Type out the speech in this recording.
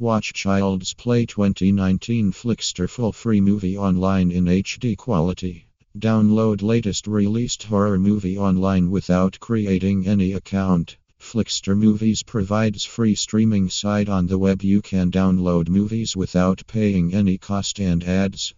Watch Child's Play 2019 Flixtor full free movie online in HD quality. Download latest released horror movie online without creating any account. Flixtor Movies provides free streaming site on the web. You can download movies without paying any cost and ads.